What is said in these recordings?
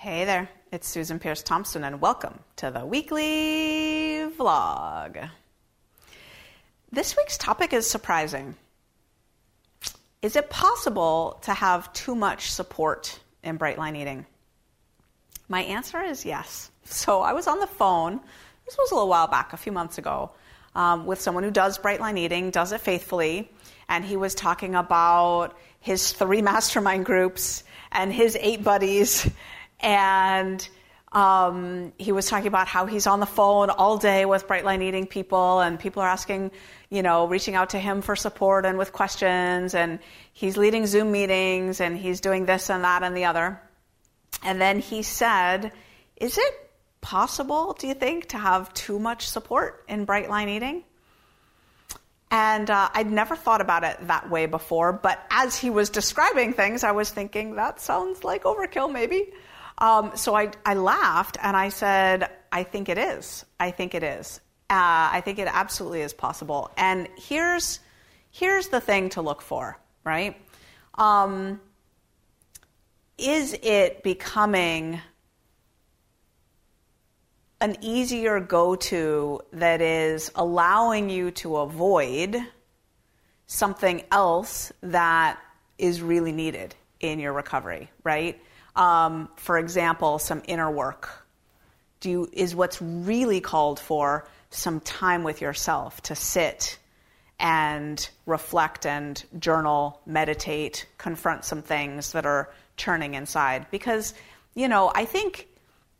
Hey there, it's Susan Peirce Thompson, and welcome to the weekly vlog. This week's topic is surprising. Is it possible to have too much support in bright line eating? My answer is yes. So I was on the phone, this was a little while back, a few months ago, um, with someone who does bright line eating, does it faithfully, and he was talking about his three mastermind groups and his eight buddies and um, he was talking about how he's on the phone all day with Brightline Eating people, and people are asking, you know, reaching out to him for support and with questions, and he's leading Zoom meetings, and he's doing this and that and the other. And then he said, Is it possible, do you think, to have too much support in Brightline Eating? And uh, I'd never thought about it that way before, but as he was describing things, I was thinking, that sounds like overkill, maybe. Um, so I, I laughed and I said, I think it is. I think it is. Uh, I think it absolutely is possible. And here's, here's the thing to look for, right? Um, is it becoming an easier go to that is allowing you to avoid something else that is really needed in your recovery, right? Um, for example, some inner work. Do you, is what's really called for some time with yourself to sit and reflect and journal, meditate, confront some things that are churning inside. Because, you know, I think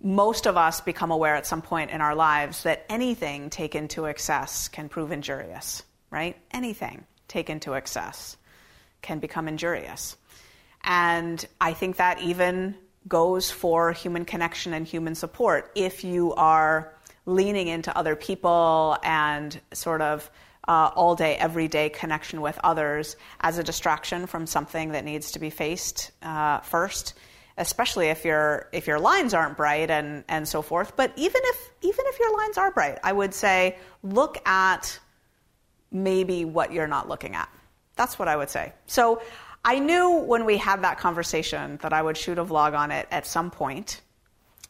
most of us become aware at some point in our lives that anything taken to excess can prove injurious, right? Anything taken to excess can become injurious. And I think that even goes for human connection and human support. If you are leaning into other people and sort of uh, all day, everyday connection with others as a distraction from something that needs to be faced uh, first, especially if your if your lines aren't bright and and so forth. But even if even if your lines are bright, I would say look at maybe what you're not looking at. That's what I would say. So I knew when we had that conversation that I would shoot a vlog on it at some point.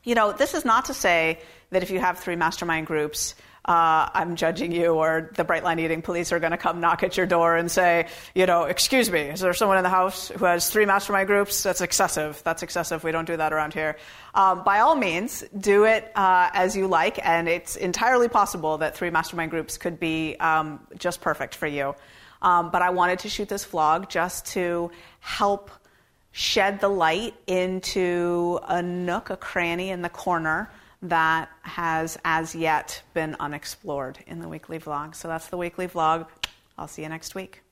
You know, this is not to say that if you have three mastermind groups, uh, I'm judging you, or the Brightline Eating police are going to come knock at your door and say, you know, excuse me, is there someone in the house who has three mastermind groups? That's excessive. That's excessive. We don't do that around here. Um, by all means, do it uh, as you like, and it's entirely possible that three mastermind groups could be um, just perfect for you. Um, but I wanted to shoot this vlog just to help shed the light into a nook, a cranny in the corner that has as yet been unexplored in the weekly vlog. So that's the weekly vlog. I'll see you next week.